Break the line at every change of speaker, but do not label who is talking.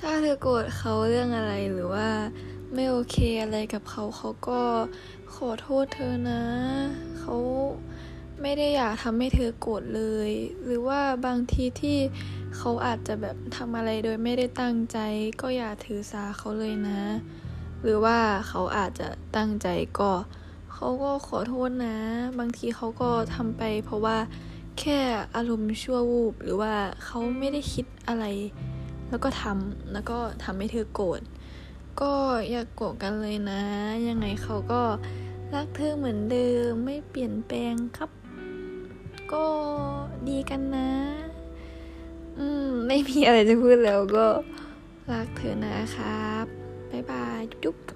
ถ้าเธอโกรธเขาเรื่องอะไรหรือว่า ไม่โอเคอะไรกับเขาเขาก็ขอโทษเธอนะ เขาไม่ได้อยากทำให้เธอโกรธเลย หรือว่าบางทีที่เขาอาจจะแบบทำอะไรโดยไม่ได้ตั้งใจ ก็อย่าถือสาเขาเลยนะ หรือว่าเขาอาจจะตั้งใจก็ เขาก็ขอโทษนะ บางทีเขาก็ทำไปเพราะว่า แค่อารมณ์ชั่ววูบหรือว่าเขาไม่ได้คิดอะไร แล้วก็ทำแล้วก็ทำให้เธอโกรธก็อย่ากโกรธกันเลยนะ ยังไงเขาก็รักเธอเหมือนเดิมไม่เปลี่ยนแปลงครับ ก็ดีกันนะ อืม ไม่มีอะไรจะพูดแล้วก็รักเธอนะครับ บ๊ายบาย จุ๊บ